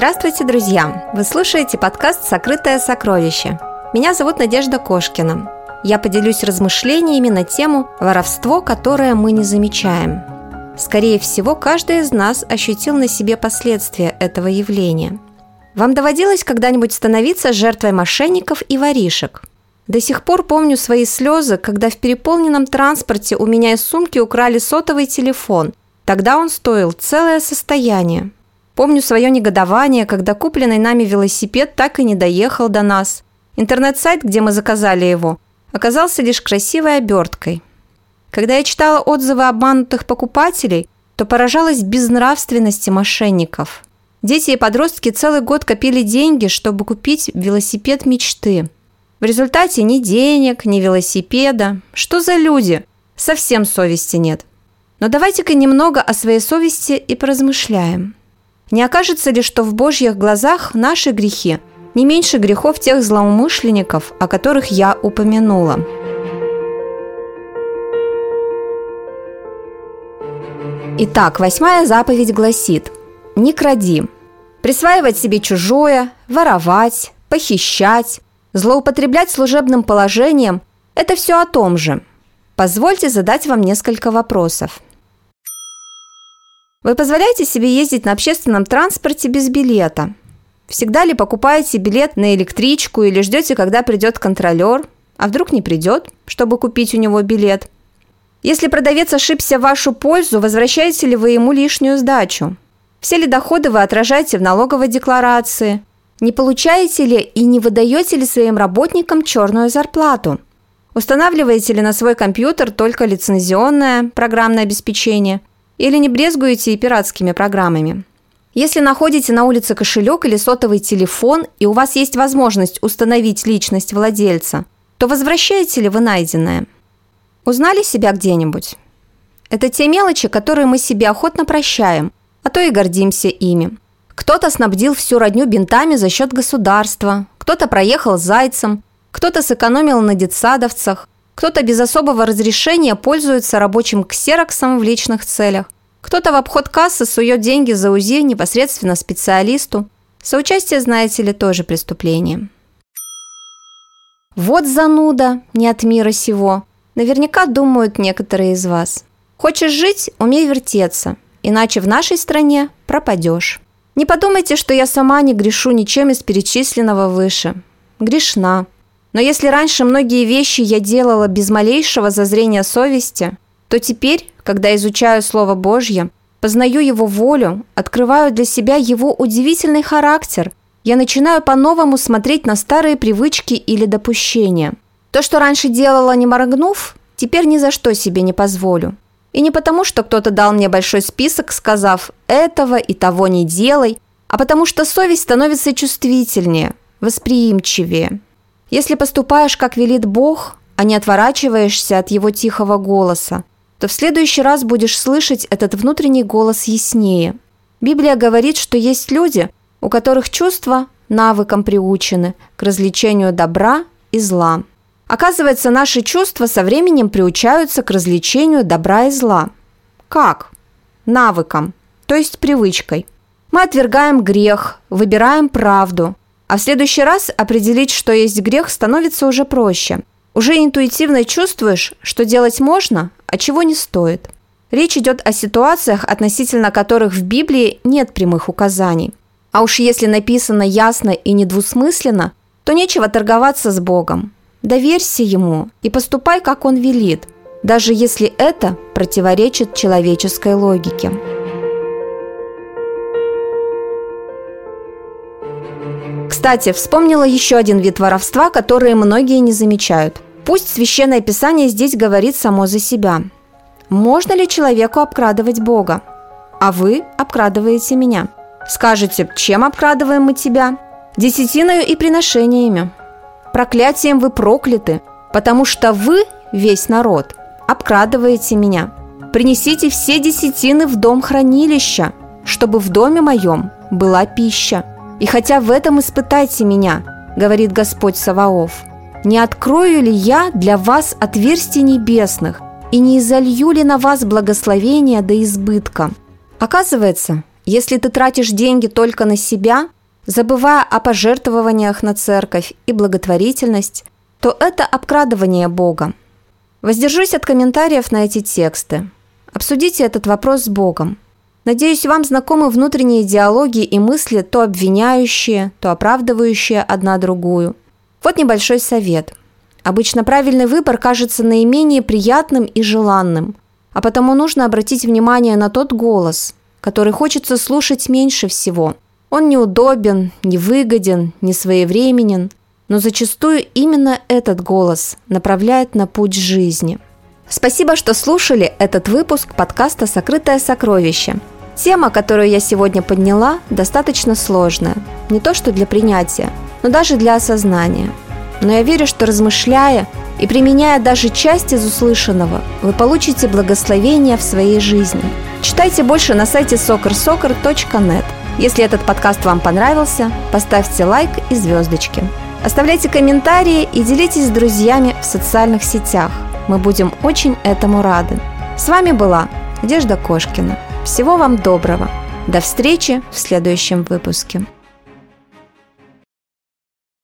Здравствуйте, друзья! Вы слушаете подкаст «Сокрытое сокровище». Меня зовут Надежда Кошкина. Я поделюсь размышлениями на тему «Воровство, которое мы не замечаем». Скорее всего, каждый из нас ощутил на себе последствия этого явления. Вам доводилось когда-нибудь становиться жертвой мошенников и воришек? До сих пор помню свои слезы, когда в переполненном транспорте у меня из сумки украли сотовый телефон. Тогда он стоил целое состояние. Помню свое негодование, когда купленный нами велосипед так и не доехал до нас. Интернет-сайт, где мы заказали его, оказался лишь красивой оберткой. Когда я читала отзывы обманутых покупателей, то поражалась безнравственности мошенников. Дети и подростки целый год копили деньги, чтобы купить велосипед мечты. В результате ни денег, ни велосипеда. Что за люди? Совсем совести нет. Но давайте-ка немного о своей совести и поразмышляем. Не окажется ли, что в Божьих глазах наши грехи не меньше грехов тех злоумышленников, о которых я упомянула? Итак, восьмая заповедь гласит «Не кради». Присваивать себе чужое, воровать, похищать, злоупотреблять служебным положением – это все о том же. Позвольте задать вам несколько вопросов – вы позволяете себе ездить на общественном транспорте без билета? Всегда ли покупаете билет на электричку или ждете, когда придет контролер? А вдруг не придет, чтобы купить у него билет? Если продавец ошибся в вашу пользу, возвращаете ли вы ему лишнюю сдачу? Все ли доходы вы отражаете в налоговой декларации? Не получаете ли и не выдаете ли своим работникам черную зарплату? Устанавливаете ли на свой компьютер только лицензионное программное обеспечение? Или не брезгуете и пиратскими программами? Если находите на улице кошелек или сотовый телефон, и у вас есть возможность установить личность владельца, то возвращаете ли вы найденное? Узнали себя где-нибудь? Это те мелочи, которые мы себе охотно прощаем, а то и гордимся ими. Кто-то снабдил всю родню бинтами за счет государства, кто-то проехал зайцем, кто-то сэкономил на детсадовцах, кто-то без особого разрешения пользуется рабочим ксероксом в личных целях. Кто-то в обход кассы сует деньги за УЗИ непосредственно специалисту. Соучастие, знаете ли, тоже преступление. Вот зануда, не от мира сего. Наверняка думают некоторые из вас. Хочешь жить – умей вертеться, иначе в нашей стране пропадешь. Не подумайте, что я сама не грешу ничем из перечисленного выше. Грешна, но если раньше многие вещи я делала без малейшего зазрения совести, то теперь, когда изучаю Слово Божье, познаю Его волю, открываю для себя Его удивительный характер, я начинаю по-новому смотреть на старые привычки или допущения. То, что раньше делала не моргнув, теперь ни за что себе не позволю. И не потому, что кто-то дал мне большой список, сказав «этого и того не делай», а потому что совесть становится чувствительнее, восприимчивее – если поступаешь, как велит Бог, а не отворачиваешься от Его тихого голоса, то в следующий раз будешь слышать этот внутренний голос яснее. Библия говорит, что есть люди, у которых чувства навыком приучены к развлечению добра и зла. Оказывается, наши чувства со временем приучаются к развлечению добра и зла. Как? Навыком, то есть привычкой. Мы отвергаем грех, выбираем правду, а в следующий раз определить, что есть грех, становится уже проще. Уже интуитивно чувствуешь, что делать можно, а чего не стоит. Речь идет о ситуациях, относительно которых в Библии нет прямых указаний. А уж если написано ясно и недвусмысленно, то нечего торговаться с Богом. Доверься Ему и поступай, как Он велит, даже если это противоречит человеческой логике. Кстати, вспомнила еще один вид воровства, который многие не замечают. Пусть Священное Писание здесь говорит само за себя. Можно ли человеку обкрадывать Бога? А вы обкрадываете меня. Скажете, чем обкрадываем мы тебя? Десятиною и приношениями. Проклятием вы прокляты, потому что вы, весь народ, обкрадываете меня. Принесите все десятины в дом хранилища, чтобы в доме моем была пища. И хотя в этом испытайте меня, говорит Господь Саваоф, не открою ли я для вас отверстий небесных и не изолью ли на вас благословения до избытка? Оказывается, Если ты тратишь деньги только на себя, забывая о пожертвованиях на церковь и благотворительность, то это обкрадывание Бога. Воздержусь от комментариев на эти тексты. Обсудите этот вопрос с Богом. Надеюсь, вам знакомы внутренние диалоги и мысли, то обвиняющие, то оправдывающие одна другую. Вот небольшой совет. Обычно правильный выбор кажется наименее приятным и желанным, а потому нужно обратить внимание на тот голос, который хочется слушать меньше всего. Он неудобен, невыгоден, не своевременен, но зачастую именно этот голос направляет на путь жизни. Спасибо, что слушали этот выпуск подкаста «Сокрытое сокровище». Тема, которую я сегодня подняла, достаточно сложная. Не то что для принятия, но даже для осознания. Но я верю, что размышляя и применяя даже часть из услышанного, вы получите благословение в своей жизни – Читайте больше на сайте soccersoccer.net. Если этот подкаст вам понравился, поставьте лайк и звездочки. Оставляйте комментарии и делитесь с друзьями в социальных сетях. Мы будем очень этому рады. С вами была Надежда Кошкина. Всего вам доброго. До встречи в следующем выпуске.